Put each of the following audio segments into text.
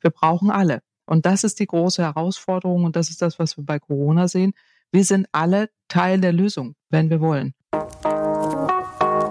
Wir brauchen alle. Und das ist die große Herausforderung und das ist das, was wir bei Corona sehen. Wir sind alle Teil der Lösung, wenn wir wollen.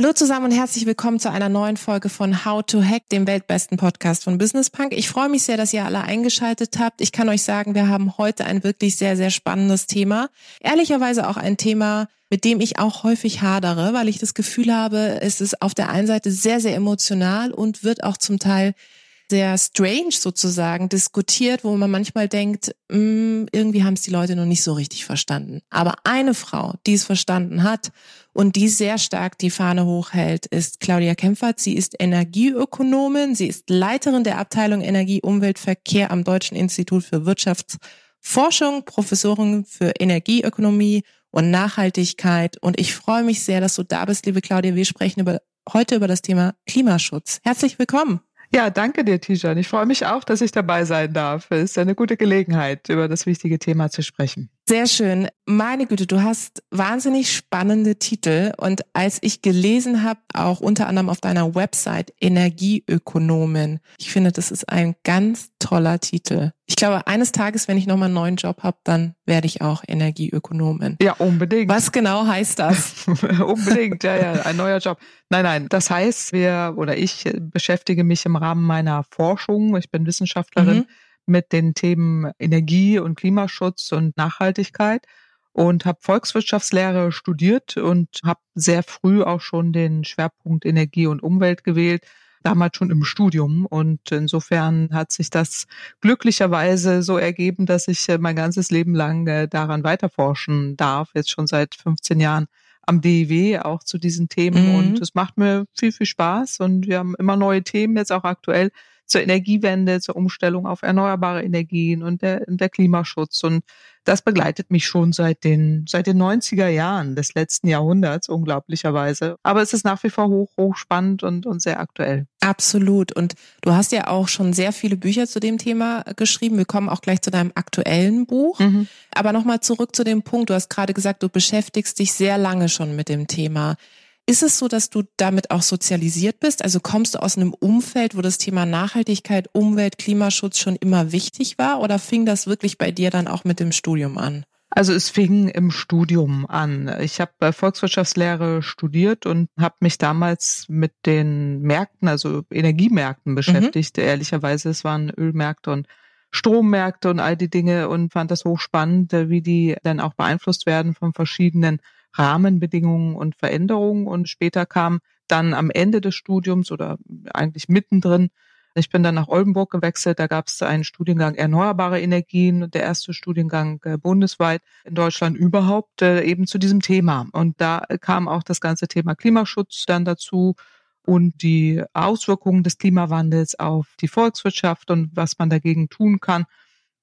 Hallo zusammen und herzlich willkommen zu einer neuen Folge von How to Hack, dem weltbesten Podcast von Business Punk. Ich freue mich sehr, dass ihr alle eingeschaltet habt. Ich kann euch sagen, wir haben heute ein wirklich sehr, sehr spannendes Thema. Ehrlicherweise auch ein Thema, mit dem ich auch häufig hadere, weil ich das Gefühl habe, es ist auf der einen Seite sehr, sehr emotional und wird auch zum Teil sehr strange sozusagen diskutiert, wo man manchmal denkt, mh, mm, irgendwie haben es die Leute noch nicht so richtig verstanden. Aber eine Frau, die es verstanden hat und die sehr stark die Fahne hochhält, ist Claudia Kempfert. Sie ist Energieökonomin, sie ist Leiterin der Abteilung Energie, Umwelt, Verkehr am Deutschen Institut für Wirtschaftsforschung, Professorin für Energieökonomie und Nachhaltigkeit. Und ich freue mich sehr, dass du da bist, liebe Claudia. Wir sprechen über, heute über das Thema Klimaschutz. Herzlich willkommen. Ja, danke dir, Tijan. Ich freue mich auch, dass ich dabei sein darf. Es ist eine gute Gelegenheit, über das wichtige Thema zu sprechen. Sehr schön. Meine Güte, du hast wahnsinnig spannende Titel. Und als ich gelesen habe, auch unter anderem auf deiner Website Energieökonomen, ich finde, das ist ein ganz toller Titel. Ich glaube, eines Tages, wenn ich nochmal einen neuen Job habe, dann werde ich auch Energieökonomin. Ja, unbedingt. Was genau heißt das? unbedingt, ja, ja, ein neuer Job. Nein, nein, das heißt, wir oder ich beschäftige mich im Rahmen meiner Forschung, ich bin Wissenschaftlerin, mhm. Mit den Themen Energie und Klimaschutz und Nachhaltigkeit und habe Volkswirtschaftslehre studiert und habe sehr früh auch schon den Schwerpunkt Energie und Umwelt gewählt damals schon im Studium. Und insofern hat sich das glücklicherweise so ergeben, dass ich äh, mein ganzes Leben lang äh, daran weiterforschen darf, jetzt schon seit 15 Jahren am DIW auch zu diesen Themen. Mhm. Und es macht mir viel, viel Spaß. Und wir haben immer neue Themen, jetzt auch aktuell zur Energiewende, zur Umstellung auf erneuerbare Energien und der, der Klimaschutz. Und das begleitet mich schon seit den, seit den 90er Jahren des letzten Jahrhunderts, unglaublicherweise. Aber es ist nach wie vor hoch, hoch spannend und, und sehr aktuell. Absolut. Und du hast ja auch schon sehr viele Bücher zu dem Thema geschrieben. Wir kommen auch gleich zu deinem aktuellen Buch. Mhm. Aber nochmal zurück zu dem Punkt. Du hast gerade gesagt, du beschäftigst dich sehr lange schon mit dem Thema. Ist es so, dass du damit auch sozialisiert bist? Also kommst du aus einem Umfeld, wo das Thema Nachhaltigkeit, Umwelt, Klimaschutz schon immer wichtig war? Oder fing das wirklich bei dir dann auch mit dem Studium an? Also es fing im Studium an. Ich habe Volkswirtschaftslehre studiert und habe mich damals mit den Märkten, also Energiemärkten beschäftigt. Mhm. Ehrlicherweise, es waren Ölmärkte und Strommärkte und all die Dinge und fand das hochspannend, wie die dann auch beeinflusst werden von verschiedenen Rahmenbedingungen und Veränderungen. Und später kam dann am Ende des Studiums oder eigentlich mittendrin, ich bin dann nach Oldenburg gewechselt, da gab es einen Studiengang Erneuerbare Energien, der erste Studiengang äh, bundesweit in Deutschland überhaupt, äh, eben zu diesem Thema. Und da kam auch das ganze Thema Klimaschutz dann dazu und die Auswirkungen des Klimawandels auf die Volkswirtschaft und was man dagegen tun kann.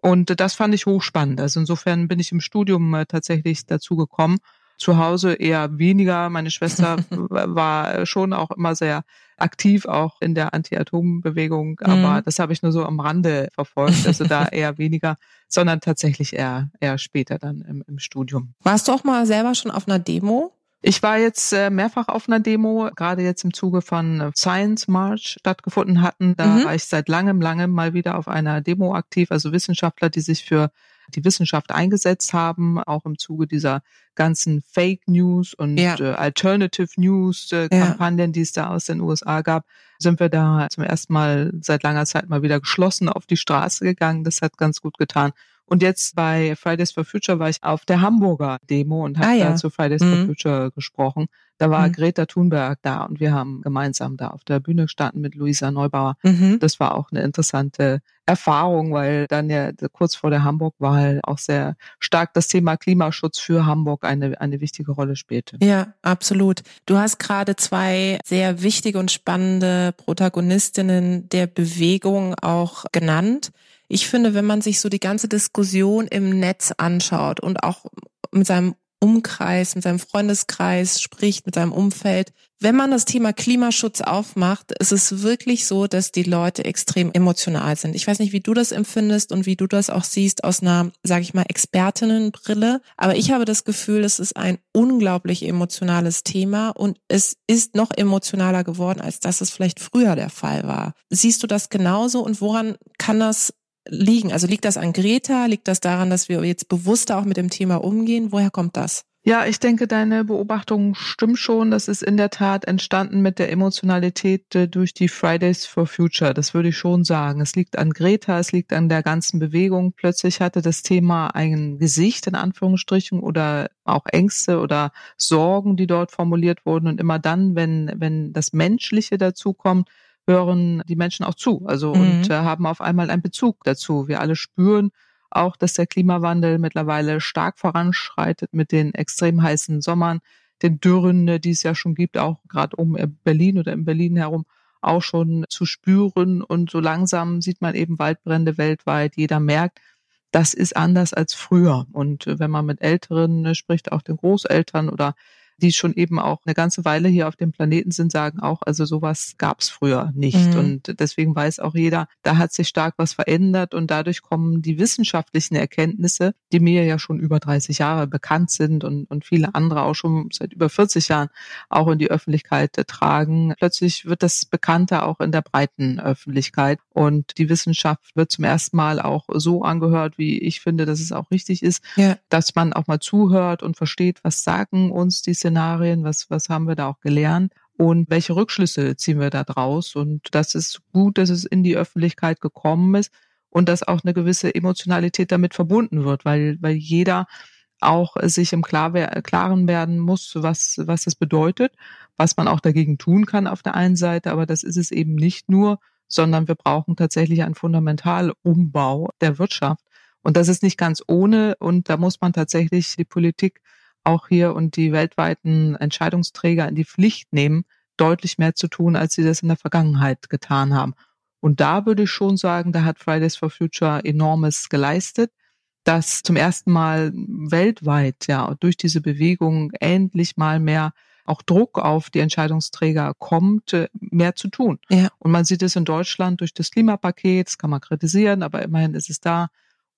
Und das fand ich hochspannend. Also insofern bin ich im Studium äh, tatsächlich dazu gekommen zu Hause eher weniger. Meine Schwester war schon auch immer sehr aktiv, auch in der Anti-Atom-Bewegung, aber mhm. das habe ich nur so am Rande verfolgt, also da eher weniger, sondern tatsächlich eher, eher später dann im, im Studium. Warst du auch mal selber schon auf einer Demo? Ich war jetzt äh, mehrfach auf einer Demo, gerade jetzt im Zuge von äh, Science March stattgefunden hatten. Da mhm. war ich seit langem, langem mal wieder auf einer Demo aktiv, also Wissenschaftler, die sich für die Wissenschaft eingesetzt haben, auch im Zuge dieser ganzen Fake News und ja. äh, Alternative News äh, Kampagnen, ja. die es da aus den USA gab, sind wir da zum ersten Mal seit langer Zeit mal wieder geschlossen auf die Straße gegangen. Das hat ganz gut getan. Und jetzt bei Fridays for Future war ich auf der Hamburger Demo und habe ah, ja. da zu Fridays mhm. for Future gesprochen. Da war mhm. Greta Thunberg da und wir haben gemeinsam da auf der Bühne gestanden mit Luisa Neubauer. Mhm. Das war auch eine interessante Erfahrung, weil dann ja kurz vor der Hamburg-Wahl auch sehr stark das Thema Klimaschutz für Hamburg eine, eine wichtige Rolle spielte. Ja, absolut. Du hast gerade zwei sehr wichtige und spannende Protagonistinnen der Bewegung auch genannt. ich finde, wenn man sich so die ganze Diskussion im Netz anschaut und auch mit seinem Umkreis, mit seinem Freundeskreis spricht, mit seinem Umfeld. Wenn man das Thema Klimaschutz aufmacht, ist es wirklich so, dass die Leute extrem emotional sind. Ich weiß nicht, wie du das empfindest und wie du das auch siehst aus einer, sage ich mal, Expertinnenbrille. Aber ich habe das Gefühl, es ist ein unglaublich emotionales Thema und es ist noch emotionaler geworden, als dass es vielleicht früher der Fall war. Siehst du das genauso und woran kann das liegen? Also liegt das an Greta? Liegt das daran, dass wir jetzt bewusster auch mit dem Thema umgehen? Woher kommt das? Ja, ich denke, deine Beobachtung stimmt schon. Das ist in der Tat entstanden mit der Emotionalität äh, durch die Fridays for Future. Das würde ich schon sagen. Es liegt an Greta, es liegt an der ganzen Bewegung. Plötzlich hatte das Thema ein Gesicht in Anführungsstrichen oder auch Ängste oder Sorgen, die dort formuliert wurden. Und immer dann, wenn, wenn das Menschliche dazukommt, hören die Menschen auch zu. Also mhm. und äh, haben auf einmal einen Bezug dazu. Wir alle spüren auch, dass der Klimawandel mittlerweile stark voranschreitet mit den extrem heißen Sommern, den Dürren, äh, die es ja schon gibt, auch gerade um äh, Berlin oder in Berlin herum auch schon zu spüren. Und so langsam sieht man eben Waldbrände weltweit. Jeder merkt, das ist anders als früher. Und äh, wenn man mit Älteren spricht, auch den Großeltern oder die schon eben auch eine ganze Weile hier auf dem Planeten sind, sagen auch, also sowas gab es früher nicht. Mhm. Und deswegen weiß auch jeder, da hat sich stark was verändert und dadurch kommen die wissenschaftlichen Erkenntnisse, die mir ja schon über 30 Jahre bekannt sind und, und viele andere auch schon seit über 40 Jahren auch in die Öffentlichkeit tragen. Plötzlich wird das bekannter auch in der breiten Öffentlichkeit und die Wissenschaft wird zum ersten Mal auch so angehört, wie ich finde, dass es auch richtig ist, ja. dass man auch mal zuhört und versteht, was sagen uns die Szenarien, was, was haben wir da auch gelernt und welche Rückschlüsse ziehen wir da draus. Und das ist gut, dass es in die Öffentlichkeit gekommen ist und dass auch eine gewisse Emotionalität damit verbunden wird, weil, weil jeder auch sich im Klaren werden muss, was, was das bedeutet, was man auch dagegen tun kann auf der einen Seite, aber das ist es eben nicht nur, sondern wir brauchen tatsächlich einen Fundamentalombau der Wirtschaft. Und das ist nicht ganz ohne und da muss man tatsächlich die Politik auch hier und die weltweiten Entscheidungsträger in die Pflicht nehmen, deutlich mehr zu tun, als sie das in der Vergangenheit getan haben. Und da würde ich schon sagen, da hat Fridays for Future enormes geleistet, dass zum ersten Mal weltweit ja durch diese Bewegung endlich mal mehr auch Druck auf die Entscheidungsträger kommt, äh, mehr zu tun. Ja. Und man sieht es in Deutschland durch das Klimapaket, das kann man kritisieren, aber immerhin ist es da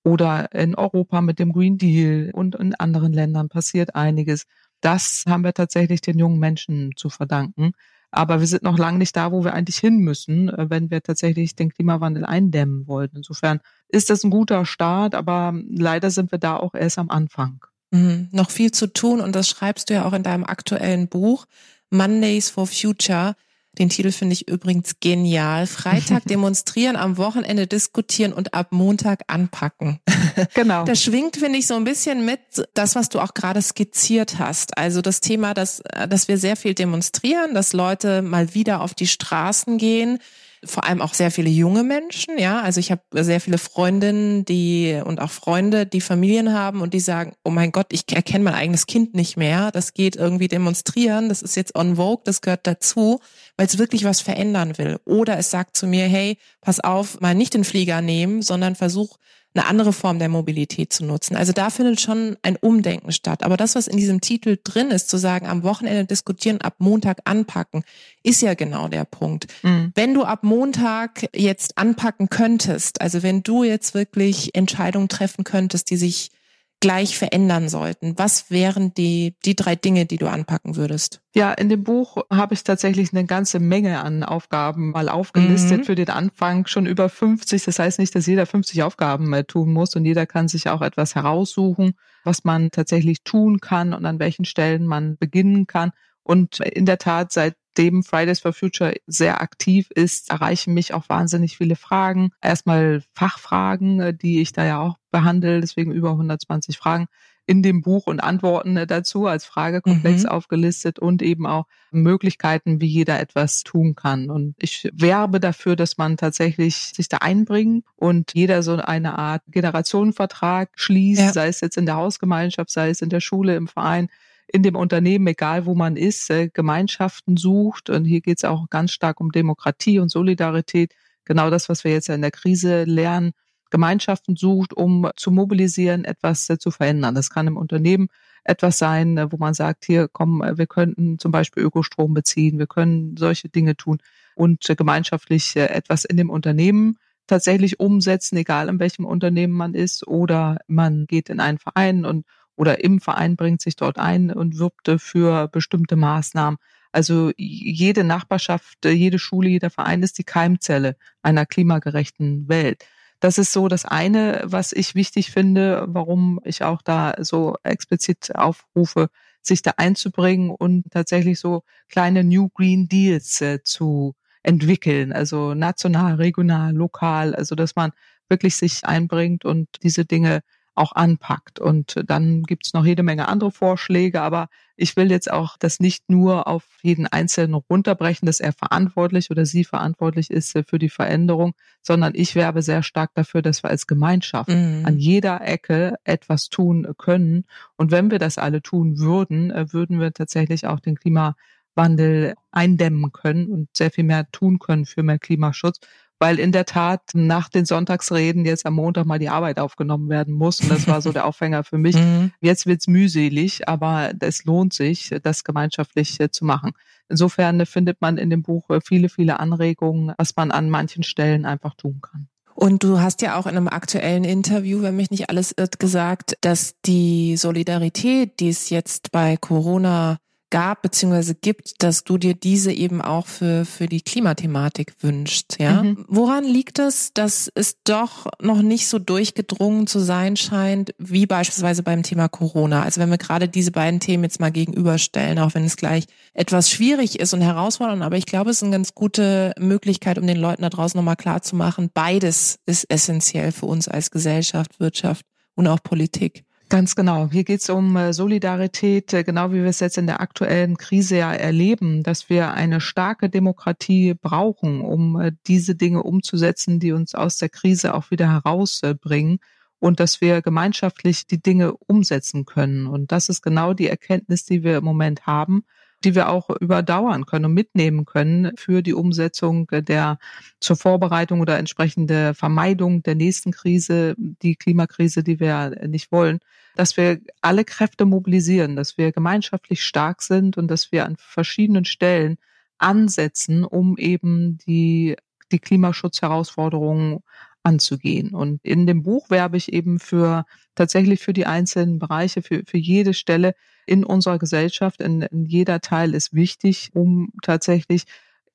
oder in Europa mit dem Green Deal und in anderen Ländern passiert einiges. Das haben wir tatsächlich den jungen Menschen zu verdanken. Aber wir sind noch lange nicht da, wo wir eigentlich hin müssen, äh, wenn wir tatsächlich den Klimawandel eindämmen wollen. Insofern ist das ein guter Start, aber leider sind wir da auch erst am Anfang. Mhm. Noch viel zu tun und das schreibst du ja auch in deinem aktuellen Buch Mondays for Future. Den Titel finde ich übrigens genial. Freitag demonstrieren, am Wochenende diskutieren und ab Montag anpacken. Genau. Das schwingt, finde ich, so ein bisschen mit das, was du auch gerade skizziert hast. Also das Thema, dass, dass wir sehr viel demonstrieren, dass Leute mal wieder auf die Straßen gehen vor allem auch sehr viele junge Menschen, ja. Also ich habe sehr viele Freundinnen, die und auch Freunde, die Familien haben und die sagen, oh mein Gott, ich erkenne mein eigenes Kind nicht mehr. Das geht irgendwie demonstrieren, das ist jetzt on vogue, das gehört dazu, weil es wirklich was verändern will. Oder es sagt zu mir, hey, pass auf, mal nicht den Flieger nehmen, sondern versuch eine andere Form der Mobilität zu nutzen. Also da findet schon ein Umdenken statt. Aber das, was in diesem Titel drin ist, zu sagen, am Wochenende diskutieren, ab Montag anpacken, ist ja genau der Punkt. Mhm. Wenn du ab Montag jetzt anpacken könntest, also wenn du jetzt wirklich Entscheidungen treffen könntest, die sich gleich verändern sollten? Was wären die, die drei Dinge, die du anpacken würdest? Ja, in dem Buch habe ich tatsächlich eine ganze Menge an Aufgaben mal aufgelistet mhm. für den Anfang, schon über 50. Das heißt nicht, dass jeder 50 Aufgaben tun muss und jeder kann sich auch etwas heraussuchen, was man tatsächlich tun kann und an welchen Stellen man beginnen kann. Und in der Tat, seitdem Fridays for Future sehr aktiv ist, erreichen mich auch wahnsinnig viele Fragen. Erstmal Fachfragen, die ich da ja auch behandle, deswegen über 120 Fragen in dem Buch und Antworten dazu als Fragekomplex mhm. aufgelistet und eben auch Möglichkeiten, wie jeder etwas tun kann. Und ich werbe dafür, dass man tatsächlich sich da einbringt und jeder so eine Art Generationenvertrag schließt, ja. sei es jetzt in der Hausgemeinschaft, sei es in der Schule, im Verein, in dem Unternehmen, egal wo man ist, äh, Gemeinschaften sucht. Und hier geht es auch ganz stark um Demokratie und Solidarität. Genau das, was wir jetzt in der Krise lernen. Gemeinschaften sucht, um zu mobilisieren, etwas äh, zu verändern. Das kann im Unternehmen etwas sein, äh, wo man sagt, hier komm, äh, wir könnten zum Beispiel Ökostrom beziehen, wir können solche Dinge tun und gemeinschaftlich etwas in dem Unternehmen tatsächlich umsetzen, egal in welchem Unternehmen man ist, oder man geht in einen Verein und oder im Verein bringt sich dort ein und wirbt für bestimmte Maßnahmen. Also jede Nachbarschaft, jede Schule, jeder Verein ist die Keimzelle einer klimagerechten Welt. Das ist so das eine, was ich wichtig finde, warum ich auch da so explizit aufrufe, sich da einzubringen und tatsächlich so kleine New Green Deals äh, zu entwickeln, also national, regional, lokal, also dass man wirklich sich einbringt und diese Dinge auch anpackt. Und dann gibt's noch jede Menge andere Vorschläge, aber ich will jetzt auch das nicht nur auf jeden Einzelnen runterbrechen, dass er verantwortlich oder sie verantwortlich ist für die Veränderung, sondern ich werbe sehr stark dafür, dass wir als Gemeinschaft mhm. an jeder Ecke etwas tun können. Und wenn wir das alle tun würden, äh, würden wir tatsächlich auch den Klimawandel eindämmen können und sehr viel mehr tun können für mehr Klimaschutz weil in der Tat nach den Sonntagsreden jetzt am Montag mal die Arbeit aufgenommen werden muss. Und das war so der Aufhänger für mich. Mhm. Jetzt wird's mühselig, aber es lohnt sich, das gemeinschaftlich äh, zu machen. Insofern findet man in dem Buch äh, viele, viele Anregungen, was man an manchen Stellen einfach tun kann. Und du hast ja auch in einem aktuellen Interview, wenn mich nicht alles irrt, gesagt, dass die Solidarität, die es jetzt bei Corona gab beziehungsweise gibt, dass du dir diese eben auch für, für die Klimathematik wünschst. Ja? Mhm. Woran liegt es, dass es doch noch nicht so durchgedrungen zu sein scheint, wie beispielsweise beim Thema Corona? Also wenn wir gerade diese beiden Themen jetzt mal gegenüberstellen, auch wenn es gleich etwas schwierig ist und herausfordernd, aber ich glaube, es ist eine ganz gute Möglichkeit, um den Leuten da draußen nochmal klar zu machen, beides ist essentiell für uns als Gesellschaft, Wirtschaft und auch Politik. Ganz genau. Hier geht es um äh, Solidarität, äh, genau wie wir es jetzt in der aktuellen Krise ja erleben, dass wir eine starke Demokratie brauchen, um äh, diese Dinge umzusetzen, die uns aus der Krise auch wieder herausbringen und dass wir gemeinschaftlich die Dinge umsetzen können. Und das ist genau die Erkenntnis, die wir im Moment haben die wir auch überdauern können und mitnehmen können für die Umsetzung der zur Vorbereitung oder entsprechende Vermeidung der nächsten Krise, die Klimakrise, die wir nicht wollen, dass wir alle Kräfte mobilisieren, dass wir gemeinschaftlich stark sind und dass wir an verschiedenen Stellen ansetzen, um eben die, die Klimaschutzherausforderungen anzugehen. Und in dem Buch werbe ich eben für tatsächlich für die einzelnen Bereiche, für, für jede Stelle in unserer Gesellschaft. In, in jeder Teil ist wichtig, um tatsächlich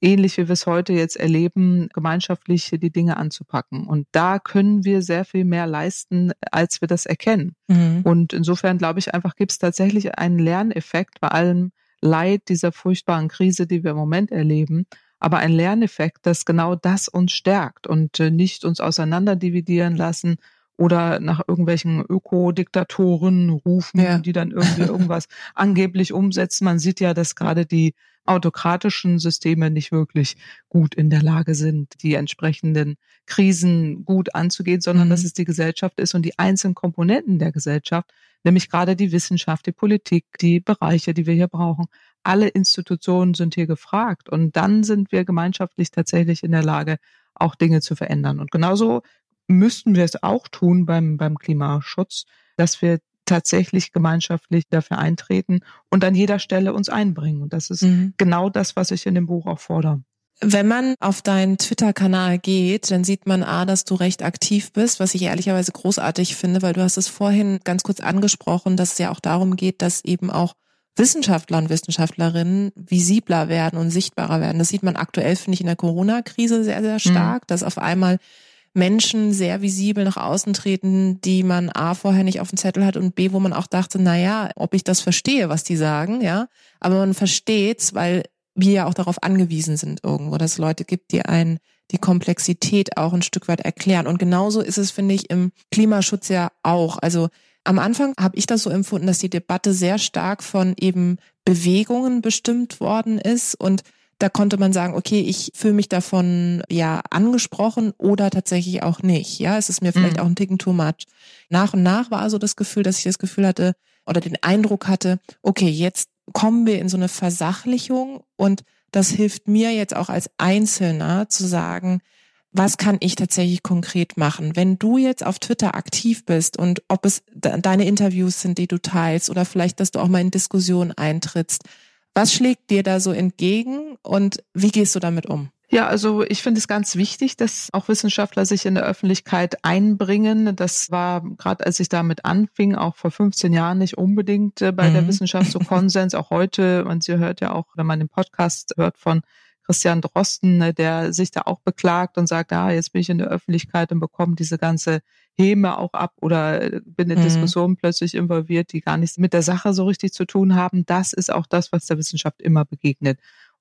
ähnlich wie wir es heute jetzt erleben, gemeinschaftlich die Dinge anzupacken. Und da können wir sehr viel mehr leisten, als wir das erkennen. Mhm. Und insofern glaube ich einfach, gibt es tatsächlich einen Lerneffekt bei allem Leid dieser furchtbaren Krise, die wir im Moment erleben, aber ein Lerneffekt, dass genau das uns stärkt und äh, nicht uns auseinanderdividieren lassen oder nach irgendwelchen Ökodiktatoren rufen, ja. die dann irgendwie irgendwas angeblich umsetzen. Man sieht ja, dass gerade die autokratischen Systeme nicht wirklich gut in der Lage sind, die entsprechenden Krisen gut anzugehen, sondern mhm. dass es die Gesellschaft ist und die einzelnen Komponenten der Gesellschaft, nämlich gerade die Wissenschaft, die Politik, die Bereiche, die wir hier brauchen. Alle Institutionen sind hier gefragt und dann sind wir gemeinschaftlich tatsächlich in der Lage, auch Dinge zu verändern. Und genauso müssten wir es auch tun beim, beim Klimaschutz, dass wir tatsächlich gemeinschaftlich dafür eintreten und an jeder Stelle uns einbringen. Und das ist mhm. genau das, was ich in dem Buch auch fordere. Wenn man auf deinen Twitter-Kanal geht, dann sieht man A, dass du recht aktiv bist, was ich ehrlicherweise großartig finde, weil du hast es vorhin ganz kurz angesprochen, dass es ja auch darum geht, dass eben auch Wissenschaftler und Wissenschaftlerinnen visibler werden und sichtbarer werden. Das sieht man aktuell, finde ich, in der Corona-Krise sehr, sehr stark, mhm. dass auf einmal Menschen sehr visibel nach außen treten, die man A vorher nicht auf dem Zettel hat und B, wo man auch dachte, na ja, ob ich das verstehe, was die sagen, ja. Aber man versteht's, weil wir ja auch darauf angewiesen sind irgendwo, dass es Leute gibt, die einen die Komplexität auch ein Stück weit erklären. Und genauso ist es, finde ich, im Klimaschutz ja auch. Also am Anfang habe ich das so empfunden, dass die Debatte sehr stark von eben Bewegungen bestimmt worden ist und da konnte man sagen, okay, ich fühle mich davon ja angesprochen oder tatsächlich auch nicht. Ja, es ist mir vielleicht mhm. auch ein Ticken too much. Nach und nach war so das Gefühl, dass ich das Gefühl hatte oder den Eindruck hatte, okay, jetzt kommen wir in so eine Versachlichung und das hilft mir jetzt auch als Einzelner zu sagen, was kann ich tatsächlich konkret machen? Wenn du jetzt auf Twitter aktiv bist und ob es deine Interviews sind, die du teilst oder vielleicht, dass du auch mal in Diskussionen eintrittst, was schlägt dir da so entgegen und wie gehst du damit um? Ja, also ich finde es ganz wichtig, dass auch Wissenschaftler sich in der Öffentlichkeit einbringen. Das war gerade, als ich damit anfing, auch vor 15 Jahren nicht unbedingt äh, bei mhm. der Wissenschaft so Konsens. auch heute, man sie hört ja auch, wenn man den Podcast hört von Christian Drosten, ne, der sich da auch beklagt und sagt, ah, jetzt bin ich in der Öffentlichkeit und bekomme diese ganze Häme auch ab oder äh, bin in mhm. Diskussionen plötzlich involviert, die gar nichts mit der Sache so richtig zu tun haben. Das ist auch das, was der Wissenschaft immer begegnet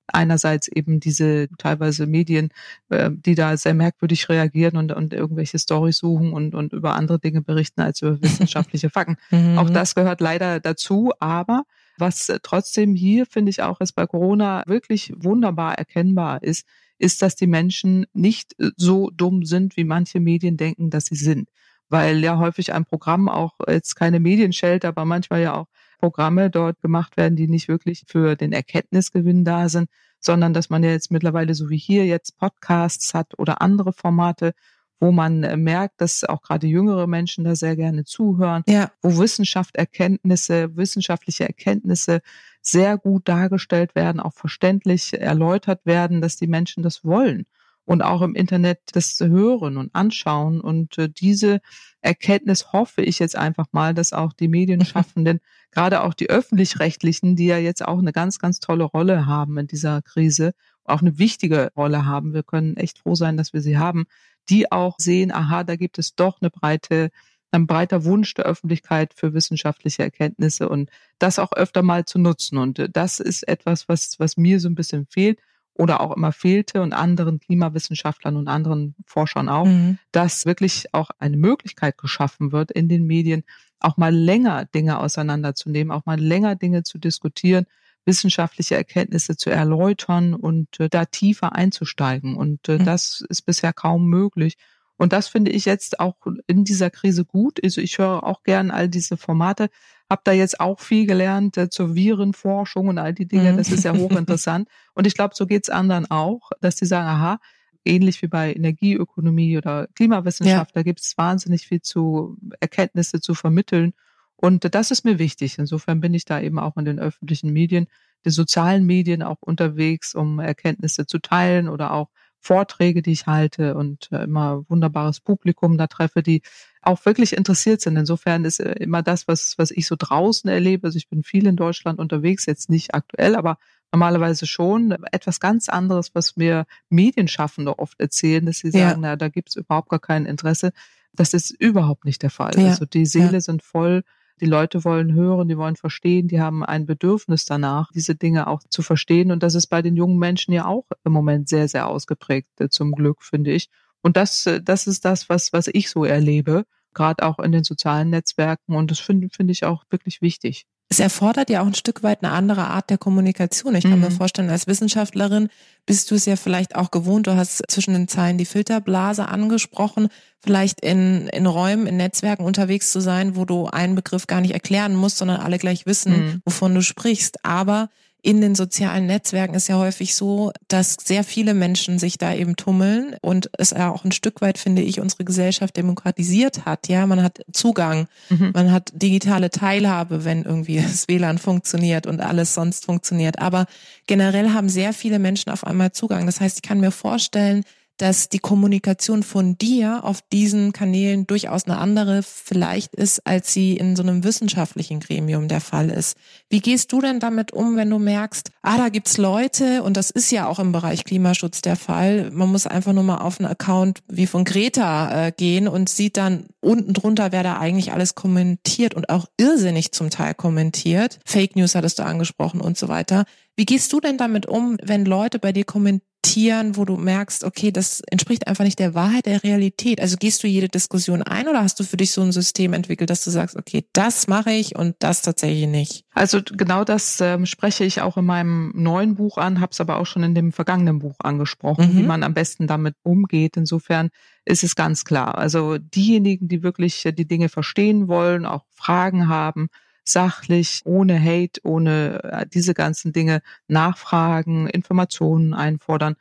einerseits eben diese teilweise Medien, äh, die da sehr merkwürdig reagieren und, und irgendwelche Storys suchen und, und über andere Dinge berichten als über wissenschaftliche Fakten. Mhm. Auch das gehört leider dazu, aber was trotzdem hier, finde ich auch, ist bei Corona wirklich wunderbar erkennbar ist, ist, dass die Menschen nicht so dumm sind, wie manche Medien denken, dass sie sind. Weil ja häufig ein Programm auch jetzt keine Medienschelte, aber manchmal ja auch Programme dort gemacht werden, die nicht wirklich für den Erkenntnisgewinn da sind, sondern dass man ja jetzt mittlerweile so wie hier jetzt Podcasts hat oder andere Formate, wo man äh, merkt, dass auch gerade jüngere Menschen da sehr gerne zuhören, ja. wo Wissenschaft, Erkenntnisse, wissenschaftliche Erkenntnisse sehr gut dargestellt werden, auch verständlich erläutert werden, dass die Menschen das wollen und auch im Internet das hören und anschauen. Und äh, diese Erkenntnis hoffe ich jetzt einfach mal, dass auch die Medienschaffenden, gerade auch die öffentlich-rechtlichen, die ja jetzt auch eine ganz, ganz tolle Rolle haben in dieser Krise, auch eine wichtige Rolle haben. Wir können echt froh sein, dass wir sie haben, die auch sehen, aha, da gibt es doch eine breite ein breiter Wunsch der Öffentlichkeit für wissenschaftliche Erkenntnisse und das auch öfter mal zu nutzen. Und äh, das ist etwas, was, was mir so ein bisschen fehlt oder auch immer fehlte und anderen Klimawissenschaftlern und anderen Forschern auch, mhm. dass wirklich auch eine Möglichkeit geschaffen wird, in den Medien auch mal länger Dinge auseinanderzunehmen, auch mal länger Dinge zu diskutieren, wissenschaftliche Erkenntnisse zu erläutern und äh, da tiefer einzusteigen. Und äh, mhm. das ist bisher kaum möglich. Und das finde ich jetzt auch in dieser Krise gut. Also ich höre auch gern all diese Formate, habe da jetzt auch viel gelernt äh, zur Virenforschung und all die Dinge. Mhm. Das ist ja hochinteressant. und ich glaube, so geht's anderen auch, dass sie sagen, aha, ähnlich wie bei Energieökonomie oder Klimawissenschaft, ja. da gibt es wahnsinnig viel zu Erkenntnisse zu vermitteln. Und das ist mir wichtig. Insofern bin ich da eben auch in den öffentlichen Medien, den sozialen Medien auch unterwegs, um Erkenntnisse zu teilen oder auch Vorträge, die ich halte und äh, immer wunderbares Publikum da treffe, die auch wirklich interessiert sind. Insofern ist äh, immer das, was, was ich so draußen erlebe, also ich bin viel in Deutschland unterwegs, jetzt nicht aktuell, aber normalerweise schon etwas ganz anderes, was mir Medienschaffende oft erzählen, dass sie sagen, ja. na, da gibt's überhaupt gar kein Interesse. Das ist überhaupt nicht der Fall. Ja. Also die Seele ja. sind voll die Leute wollen hören, die wollen verstehen, die haben ein Bedürfnis danach, diese Dinge auch zu verstehen. Und das ist bei den jungen Menschen ja auch im Moment sehr, sehr ausgeprägt, äh, zum Glück, finde ich. Und das, äh, das ist das, was, was ich so erlebe, gerade auch in den sozialen Netzwerken. Und das finde, finde ich auch wirklich wichtig es erfordert ja auch ein Stück weit eine andere Art der Kommunikation. Ich kann mhm. mir vorstellen, als Wissenschaftlerin bist du es ja vielleicht auch gewohnt, du hast zwischen den Zeilen die Filterblase angesprochen, vielleicht in, in Räumen, in Netzwerken unterwegs zu sein, wo du einen Begriff gar nicht erklären musst, sondern alle gleich wissen, mhm. wovon du sprichst. Aber in den sozialen Netzwerken ist ja häufig so, dass sehr viele Menschen sich da eben tummeln und es ja auch ein Stück weit, finde ich, unsere Gesellschaft demokratisiert hat. Ja, man hat Zugang, mhm. man hat digitale Teilhabe, wenn irgendwie das WLAN funktioniert und alles sonst funktioniert. Aber generell haben sehr viele Menschen auf einmal Zugang. Das heißt, ich kann mir vorstellen, dass die Kommunikation von dir auf diesen Kanälen durchaus eine andere vielleicht ist, als sie in so einem wissenschaftlichen Gremium der Fall ist. Wie gehst du denn damit um, wenn du merkst, ah, da gibt's Leute, und das ist ja auch im Bereich Klimaschutz der Fall, man muss einfach nur mal auf einen Account wie von Greta äh, gehen und sieht dann unten drunter, wer da eigentlich alles kommentiert und auch irrsinnig zum Teil kommentiert. Fake News hattest du angesprochen und so weiter. Wie gehst du denn damit um, wenn Leute bei dir kommentieren, Tieren, wo du merkst, okay, das entspricht einfach nicht der Wahrheit, der Realität. Also gehst du jede Diskussion ein oder hast du für dich so ein System entwickelt, dass du sagst, okay, das mache ich und das tatsächlich nicht? Also genau das ähm, spreche ich auch in meinem neuen Buch an, habe es aber auch schon in dem vergangenen Buch angesprochen, mhm. wie man am besten damit umgeht. Insofern ist es ganz klar. Also diejenigen, die wirklich die Dinge verstehen wollen, auch Fragen haben, sachlich, ohne Hate, ohne äh, diese ganzen Dinge nachfragen, Informationen einfordern.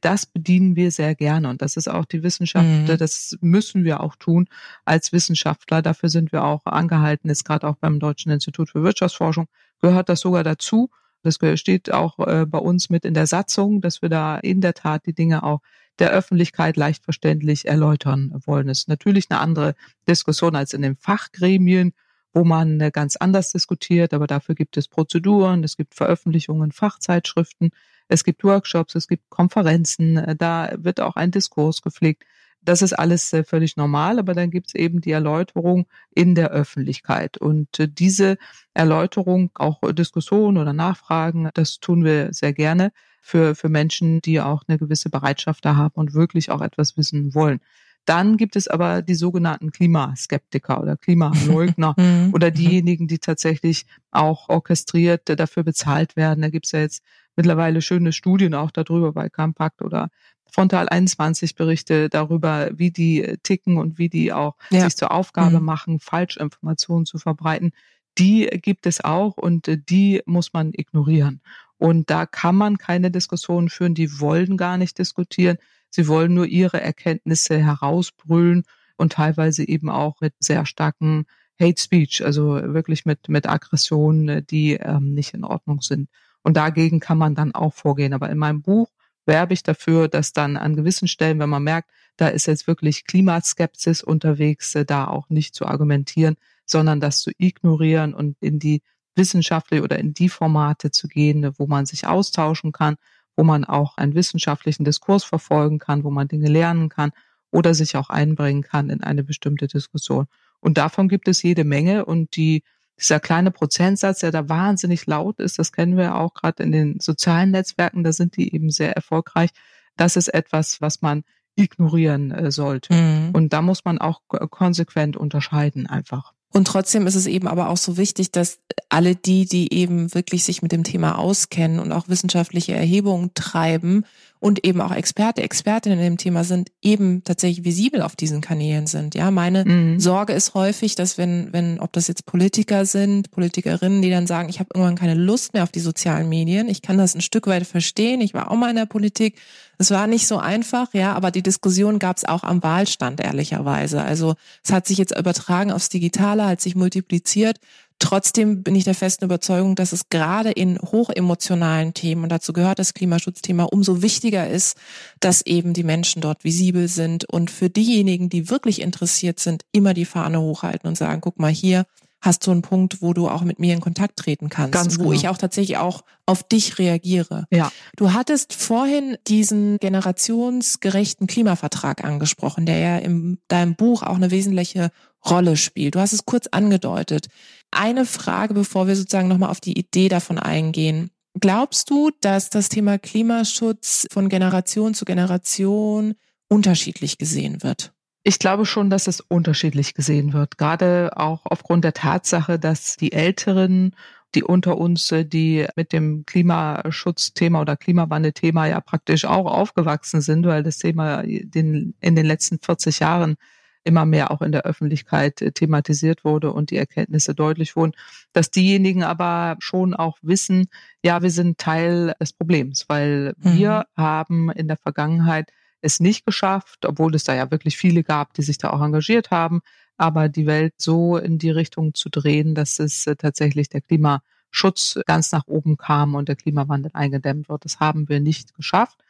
das bedienen wir sehr gerne. Und das ist auch die Wissenschaft, mhm. das müssen wir auch tun als Wissenschaftler. Dafür sind wir auch angehalten, ist gerade auch beim Deutschen Institut für Wirtschaftsforschung, gehört das sogar dazu. Das steht auch äh, bei uns mit in der Satzung, dass wir da in der Tat die Dinge auch der Öffentlichkeit leicht verständlich erläutern wollen. Das ist natürlich eine andere Diskussion als in den Fachgremien, wo man äh, ganz anders diskutiert, aber dafür gibt es Prozeduren, es gibt Veröffentlichungen, Fachzeitschriften, es gibt Workshops, es gibt Konferenzen, äh, da wird auch ein Diskurs gepflegt. Das ist alles äh, völlig normal, aber dann gibt es eben die Erläuterung in der Öffentlichkeit. Und diese Erläuterung, auch Diskussionen oder Nachfragen, das tun wir sehr gerne für, für Menschen, die auch eine gewisse Bereitschaft da haben und wirklich auch etwas wissen wollen. Dann gibt es aber die sogenannten Klimaskeptiker oder Klimaleugner mhm. oder diejenigen, die tatsächlich auch orchestriert dafür bezahlt werden. Da gibt es ja jetzt mittlerweile schöne Studien auch darüber bei Compact oder Frontal 21 Berichte darüber, wie die ticken und wie die auch ja. sich zur Aufgabe mhm. machen, Falschinformationen zu verbreiten. Die gibt es auch und die muss man ignorieren. Und da kann man keine Diskussion führen. Die wollen gar nicht diskutieren. Sie wollen nur ihre Erkenntnisse herausbrüllen und teilweise eben auch mit sehr starken Hate Speech, also wirklich mit, mit Aggressionen, die ähm, nicht in Ordnung sind. Und dagegen kann man dann auch vorgehen. Aber in meinem Buch werbe ich dafür, dass dann an gewissen Stellen, wenn man merkt, da ist jetzt wirklich Klimaskepsis unterwegs, äh, da auch nicht zu argumentieren, sondern das zu ignorieren und in die wissenschaftliche oder in die Formate zu gehen, wo man sich austauschen kann, wo man auch einen wissenschaftlichen Diskurs verfolgen kann, wo man Dinge lernen kann oder sich auch einbringen kann in eine bestimmte Diskussion. Und davon gibt es jede Menge und die dieser kleine Prozentsatz, der da wahnsinnig laut ist, das kennen wir auch gerade in den sozialen Netzwerken, da sind die eben sehr erfolgreich. Das ist etwas, was man ignorieren äh, sollte. Mhm. Und da muss man auch konsequent unterscheiden einfach. Und trotzdem ist es eben aber auch so wichtig, dass alle die, die eben wirklich sich mit dem Thema auskennen und auch wissenschaftliche Erhebungen treiben und eben auch Experte, Expertinnen in dem Thema sind, eben tatsächlich visibel auf diesen Kanälen sind. Ja, meine mhm. Sorge ist häufig, dass wenn, wenn, ob das jetzt Politiker sind, Politikerinnen, die dann sagen, ich habe irgendwann keine Lust mehr auf die sozialen Medien, ich kann das ein Stück weit verstehen, ich war auch mal in der Politik, es war nicht so einfach, ja, aber die Diskussion gab es auch am Wahlstand, ehrlicherweise. Also es hat sich jetzt übertragen aufs Digitale, hat sich multipliziert. Trotzdem bin ich der festen Überzeugung, dass es gerade in hochemotionalen Themen, und dazu gehört das Klimaschutzthema, umso wichtiger ist, dass eben die Menschen dort visibel sind und für diejenigen, die wirklich interessiert sind, immer die Fahne hochhalten und sagen, guck mal hier, hast du einen Punkt, wo du auch mit mir in Kontakt treten kannst, Ganz wo genau. ich auch tatsächlich auch auf dich reagiere. Ja. Du hattest vorhin diesen generationsgerechten Klimavertrag angesprochen, der ja in deinem Buch auch eine wesentliche Rolle spielt. Du hast es kurz angedeutet. Eine Frage, bevor wir sozusagen nochmal auf die Idee davon eingehen. Glaubst du, dass das Thema Klimaschutz von Generation zu Generation unterschiedlich gesehen wird? Ich glaube schon, dass es unterschiedlich gesehen wird, gerade auch aufgrund der Tatsache, dass die Älteren, die unter uns, die mit dem Klimaschutzthema oder Klimawandelthema ja praktisch auch aufgewachsen sind, weil das Thema in den letzten 40 Jahren immer mehr auch in der Öffentlichkeit äh, thematisiert wurde und die Erkenntnisse deutlich wurden, dass diejenigen aber schon auch wissen, ja, wir sind Teil des Problems, weil mhm. wir haben in der Vergangenheit es nicht geschafft, obwohl es da ja wirklich viele gab, die sich da auch engagiert haben, aber die Welt so in die Richtung zu drehen, dass es äh, tatsächlich der Klimaschutz ganz nach oben kam und der Klimawandel eingedämmt wird. Das haben wir nicht geschafft.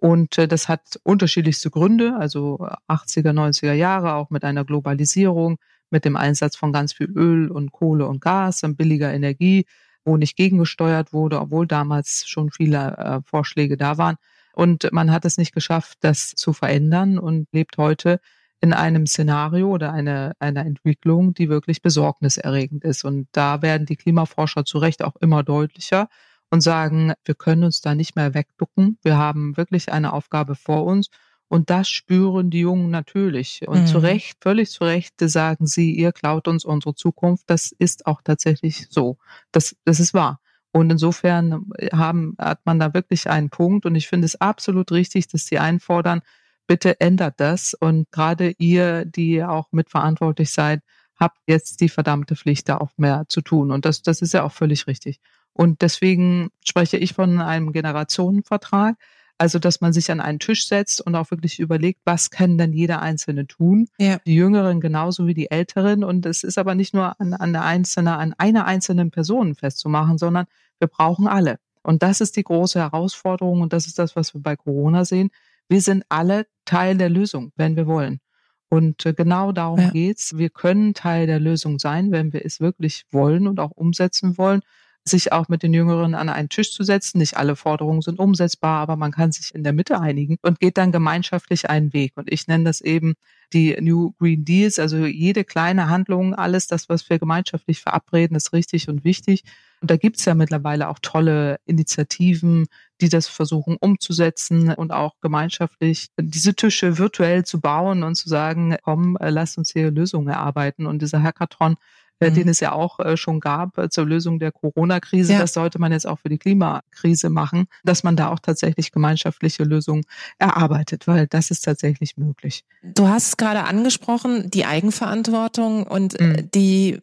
Und äh, das hat unterschiedlichste Gründe, also 80er, 90er Jahre, auch mit einer Globalisierung, mit dem Einsatz von ganz viel Öl und Kohle und Gas und billiger Energie, wo nicht gegengesteuert wurde, obwohl damals schon viele äh, Vorschläge da waren. Und man hat es nicht geschafft, das zu verändern und lebt heute in einem Szenario oder einer, einer Entwicklung, die wirklich besorgniserregend ist. Und da werden die Klimaforscher zu Recht auch immer deutlicher und sagen, wir können uns da nicht mehr wegducken. Wir haben wirklich eine Aufgabe vor uns. Und das spüren die Jungen natürlich. Und mhm. zu Recht, völlig zu Recht sagen sie, ihr klaut uns unsere Zukunft. Das ist auch tatsächlich so. Das, das ist wahr. Und insofern haben, hat man da wirklich einen Punkt. Und ich finde es absolut richtig, dass sie einfordern, bitte ändert das. Und gerade ihr, die auch mitverantwortlich seid, habt jetzt die verdammte Pflicht, da auch mehr zu tun. Und das, das ist ja auch völlig richtig. Und deswegen spreche ich von einem Generationenvertrag. Also, dass man sich an einen Tisch setzt und auch wirklich überlegt, was kann denn jeder Einzelne tun? Ja. Die Jüngeren genauso wie die Älteren. Und es ist aber nicht nur an, an, der einzelne, an einer einzelnen Person festzumachen, sondern wir brauchen alle. Und das ist die große Herausforderung und das ist das, was wir bei Corona sehen. Wir sind alle Teil der Lösung, wenn wir wollen. Und äh, genau darum ja. geht's. Wir können Teil der Lösung sein, wenn wir es wirklich wollen und auch umsetzen wollen sich auch mit den Jüngeren an einen Tisch zu setzen. Nicht alle Forderungen sind umsetzbar, aber man kann sich in der Mitte einigen und geht dann gemeinschaftlich einen Weg. Und ich nenne das eben die New Green Deals, also jede kleine Handlung, alles das, was wir gemeinschaftlich verabreden, ist richtig und wichtig. Und da gibt's ja mittlerweile auch tolle Initiativen, die das versuchen umzusetzen und auch gemeinschaftlich diese Tische virtuell zu bauen und zu sagen, komm, äh, lass uns hier Lösungen erarbeiten. Und dieser Hackathon mhm. den es ja auch äh, schon gab äh, zur Lösung der Corona-Krise. Ja. Das sollte man jetzt auch für die Klimakrise machen, dass man da auch tatsächlich gemeinschaftliche Lösungen erarbeitet, weil das ist tatsächlich möglich. Du hast gerade angesprochen, die Eigenverantwortung und mhm. die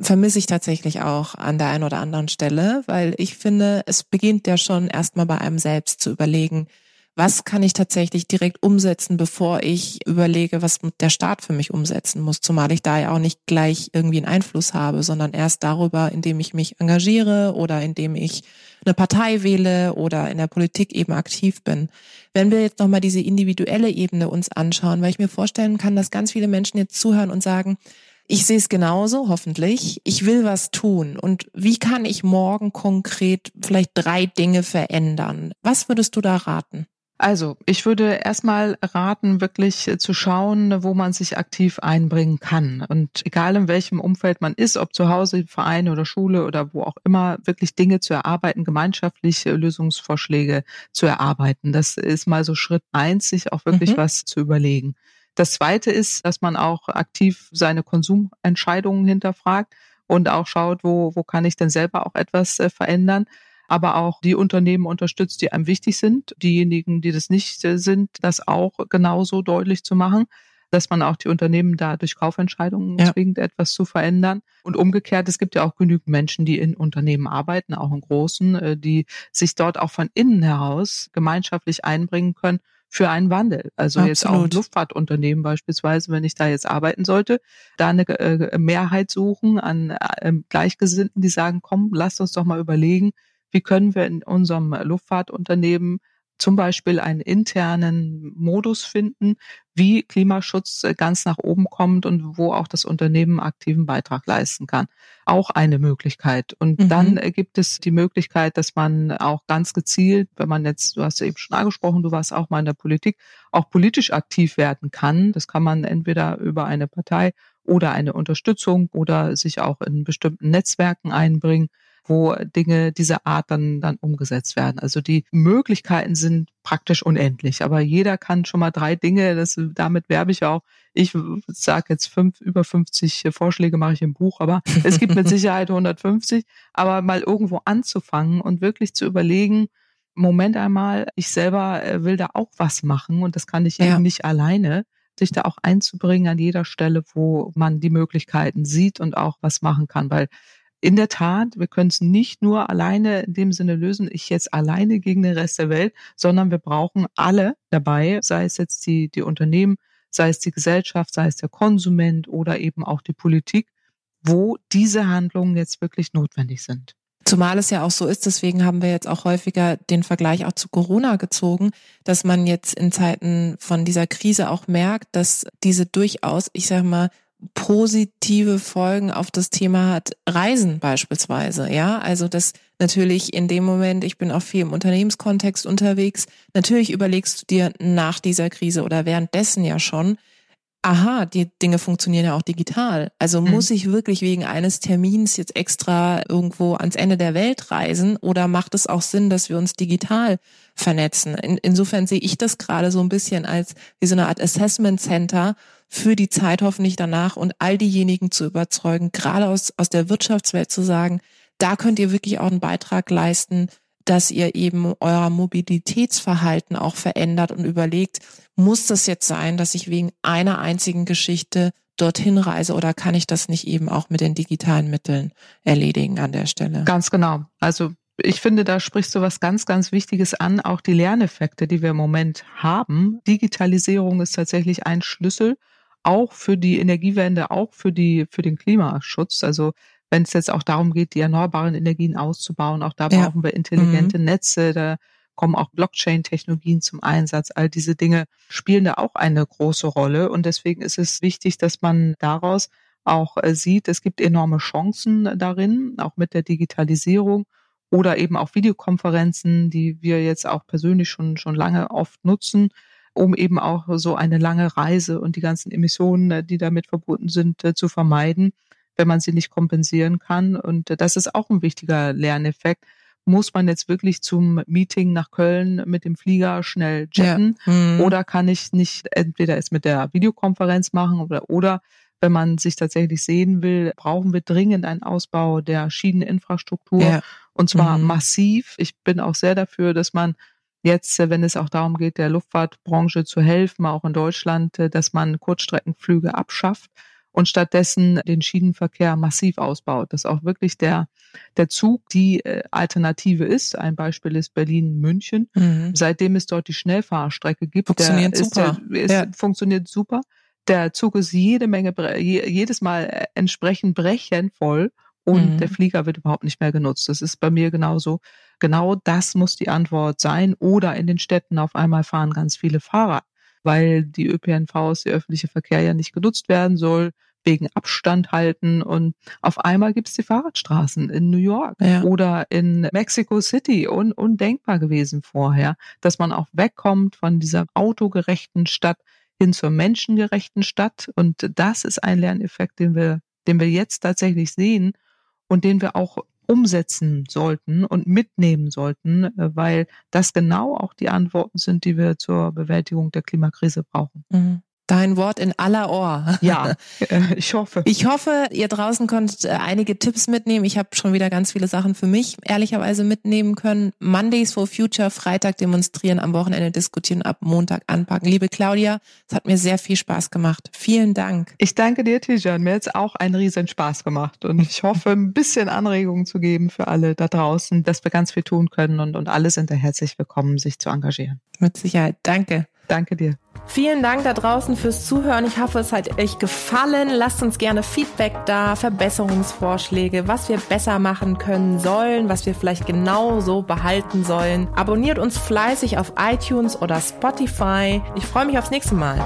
vermisse ich tatsächlich auch an der einen oder anderen Stelle, weil ich finde, es beginnt ja schon erstmal bei einem selbst zu überlegen, was kann ich tatsächlich direkt umsetzen, bevor ich überlege, was der Staat für mich umsetzen muss, zumal ich da ja auch nicht gleich irgendwie einen Einfluss habe, sondern erst darüber, indem ich mich engagiere oder indem ich eine Partei wähle oder in der Politik eben aktiv bin. Wenn wir jetzt nochmal diese individuelle Ebene uns anschauen, weil ich mir vorstellen kann, dass ganz viele Menschen jetzt zuhören und sagen, ich sehe es genauso, hoffentlich. Ich will was tun. Und wie kann ich morgen konkret vielleicht drei Dinge verändern? Was würdest du da raten? Also, ich würde erstmal raten, wirklich zu schauen, wo man sich aktiv einbringen kann. Und egal in welchem Umfeld man ist, ob zu Hause, Verein oder Schule oder wo auch immer, wirklich Dinge zu erarbeiten, gemeinschaftliche Lösungsvorschläge zu erarbeiten. Das ist mal so Schritt eins, sich auch wirklich mhm. was zu überlegen. Das zweite ist, dass man auch aktiv seine Konsumentscheidungen hinterfragt und auch schaut, wo, wo kann ich denn selber auch etwas äh, verändern aber auch die Unternehmen unterstützt, die einem wichtig sind. Diejenigen, die das nicht äh, sind, das auch genauso deutlich zu machen dass man auch die Unternehmen da durch Kaufentscheidungen ja. zwingt, etwas zu verändern. Und umgekehrt, es gibt ja auch genügend Menschen, die in Unternehmen arbeiten, auch in großen, äh, die sich dort auch von innen heraus gemeinschaftlich einbringen können für einen Wandel. Also Absolut. jetzt auch ein Luftfahrtunternehmen beispielsweise, wenn ich da jetzt arbeiten sollte, da eine äh, Mehrheit suchen an Gleichgesinnten, die sagen, komm, lasst uns doch mal überlegen, wie können wir in unserem Luftfahrtunternehmen zum Beispiel einen internen Modus finden, wie Klimaschutz ganz nach oben kommt und wo auch das Unternehmen aktiven Beitrag leisten kann. Auch eine Möglichkeit. Und mhm. dann gibt es die Möglichkeit, dass man auch ganz gezielt, wenn man jetzt, du hast ja eben schon angesprochen, du warst auch mal in der Politik, auch politisch aktiv werden kann. Das kann man entweder über eine Partei oder eine Unterstützung oder sich auch in bestimmten Netzwerken einbringen wo Dinge dieser Art dann, dann umgesetzt werden. Also die Möglichkeiten sind praktisch unendlich, aber jeder kann schon mal drei Dinge, das, damit werbe ich auch. Ich sage jetzt fünf, über 50 Vorschläge mache ich im Buch, aber es gibt mit Sicherheit 150, aber mal irgendwo anzufangen und wirklich zu überlegen, Moment einmal, ich selber äh, will da auch was machen und das kann ich ja. eben nicht alleine sich da auch einzubringen an jeder Stelle, wo man die Möglichkeiten sieht und auch was machen kann, weil in der Tat, wir können es nicht nur alleine in dem Sinne lösen, ich jetzt alleine gegen den Rest der Welt, sondern wir brauchen alle dabei, sei es jetzt die, die Unternehmen, sei es die Gesellschaft, sei es der Konsument oder eben auch die Politik, wo diese Handlungen jetzt wirklich notwendig sind. Zumal es ja auch so ist, deswegen haben wir jetzt auch häufiger den Vergleich auch zu Corona gezogen, dass man jetzt in Zeiten von dieser Krise auch merkt, dass diese durchaus, ich sag mal, positive Folgen auf das Thema hat Reisen beispielsweise, ja, also das natürlich in dem Moment, ich bin auch viel im Unternehmenskontext unterwegs, natürlich überlegst du dir nach dieser Krise oder währenddessen ja schon, aha, die Dinge funktionieren ja auch digital. Also mhm. muss ich wirklich wegen eines Termins jetzt extra irgendwo ans Ende der Welt reisen oder macht es auch Sinn, dass wir uns digital vernetzen? In, insofern sehe ich das gerade so ein bisschen als wie so eine Art Assessment Center für die Zeit hoffentlich danach und all diejenigen zu überzeugen, gerade aus, aus der Wirtschaftswelt zu sagen, da könnt ihr wirklich auch einen Beitrag leisten, dass ihr eben euer Mobilitätsverhalten auch verändert und überlegt, muss das jetzt sein, dass ich wegen einer einzigen Geschichte dorthin reise oder kann ich das nicht eben auch mit den digitalen Mitteln erledigen an der Stelle? Ganz genau. Also ich finde, da sprichst du was ganz, ganz Wichtiges an, auch die Lerneffekte, die wir im Moment haben. Digitalisierung ist tatsächlich ein Schlüssel, auch für die Energiewende, auch für die, für den Klimaschutz. Also wenn es jetzt auch darum geht, die erneuerbaren Energien auszubauen, auch da ja. brauchen wir intelligente mhm. Netze, da kommen auch Blockchain-Technologien zum Einsatz. All diese Dinge spielen da auch eine große Rolle. Und deswegen ist es wichtig, dass man daraus auch äh, sieht, es gibt enorme Chancen darin, auch mit der Digitalisierung oder eben auch Videokonferenzen, die wir jetzt auch persönlich schon, schon lange oft nutzen, um eben auch so eine lange Reise und die ganzen Emissionen, äh, die damit verbunden sind, äh, zu vermeiden, wenn man sie nicht kompensieren kann. Und das ist auch ein wichtiger Lerneffekt muss man jetzt wirklich zum Meeting nach Köln mit dem Flieger schnell jetten ja. mhm. oder kann ich nicht entweder es mit der Videokonferenz machen oder, oder wenn man sich tatsächlich sehen will, brauchen wir dringend einen Ausbau der Schieneninfrastruktur ja. und zwar mhm. massiv. Ich bin auch sehr dafür, dass man jetzt, wenn es auch darum geht, der Luftfahrtbranche zu helfen, auch in Deutschland, dass man Kurzstreckenflüge abschafft und stattdessen den Schienenverkehr massiv ausbaut, dass auch wirklich der, der Zug die äh, Alternative ist. Ein Beispiel ist Berlin-München. Mhm. Seitdem es dort die Schnellfahrstrecke gibt, funktioniert der super. Der, ist, ja. funktioniert super. Der Zug ist jede Menge, jedes Mal äh, entsprechend brechend voll und mhm. der Flieger wird überhaupt nicht mehr genutzt. Das ist bei mir genauso. Genau das muss die Antwort sein. Oder in den Städten auf einmal fahren ganz viele Fahrer weil die ÖPNVs, der öffentliche Verkehr ja nicht genutzt werden soll, wegen Abstand halten und auf einmal gibt's die Fahrradstraßen in New York ja. oder in Mexico City un undenkbar gewesen vorher, dass man auch wegkommt von dieser autogerechten Stadt hin zur menschengerechten Stadt und das ist ein Lerneffekt, den wir, den wir jetzt tatsächlich sehen und den wir auch umsetzen sollten und mitnehmen sollten, äh, weil das genau auch die Antworten sind, die wir zur Bewältigung der Klimakrise brauchen. Mhm. Dein Wort in aller Ohr. Ja, äh, ich hoffe. Ich hoffe, ihr draußen konntet äh, einige Tipps mitnehmen. Ich habe schon wieder ganz viele Sachen für mich ehrlicherweise mitnehmen können. Mondays for Future, Freitag demonstrieren, am Wochenende diskutieren, ab Montag anpacken. Liebe Claudia, es hat mir sehr viel Spaß gemacht. Vielen Dank. Ich danke dir, Tijan. Mir hat es auch einen riesen Spaß gemacht. Und ich hoffe, ein bisschen Anregungen zu geben für alle da draußen, dass wir ganz viel tun können und, und alle sind da herzlich willkommen, sich zu engagieren. Mit Sicherheit. Danke. Danke dir. Vielen Dank da draußen fürs Zuhören. Ich hoffe, es hat euch gefallen. Lasst uns gerne Feedback da, Verbesserungsvorschläge, was wir besser machen können sollen, was wir vielleicht genauso behalten sollen. Abonniert uns fleißig auf iTunes oder Spotify. Ich freue mich aufs nächste Mal.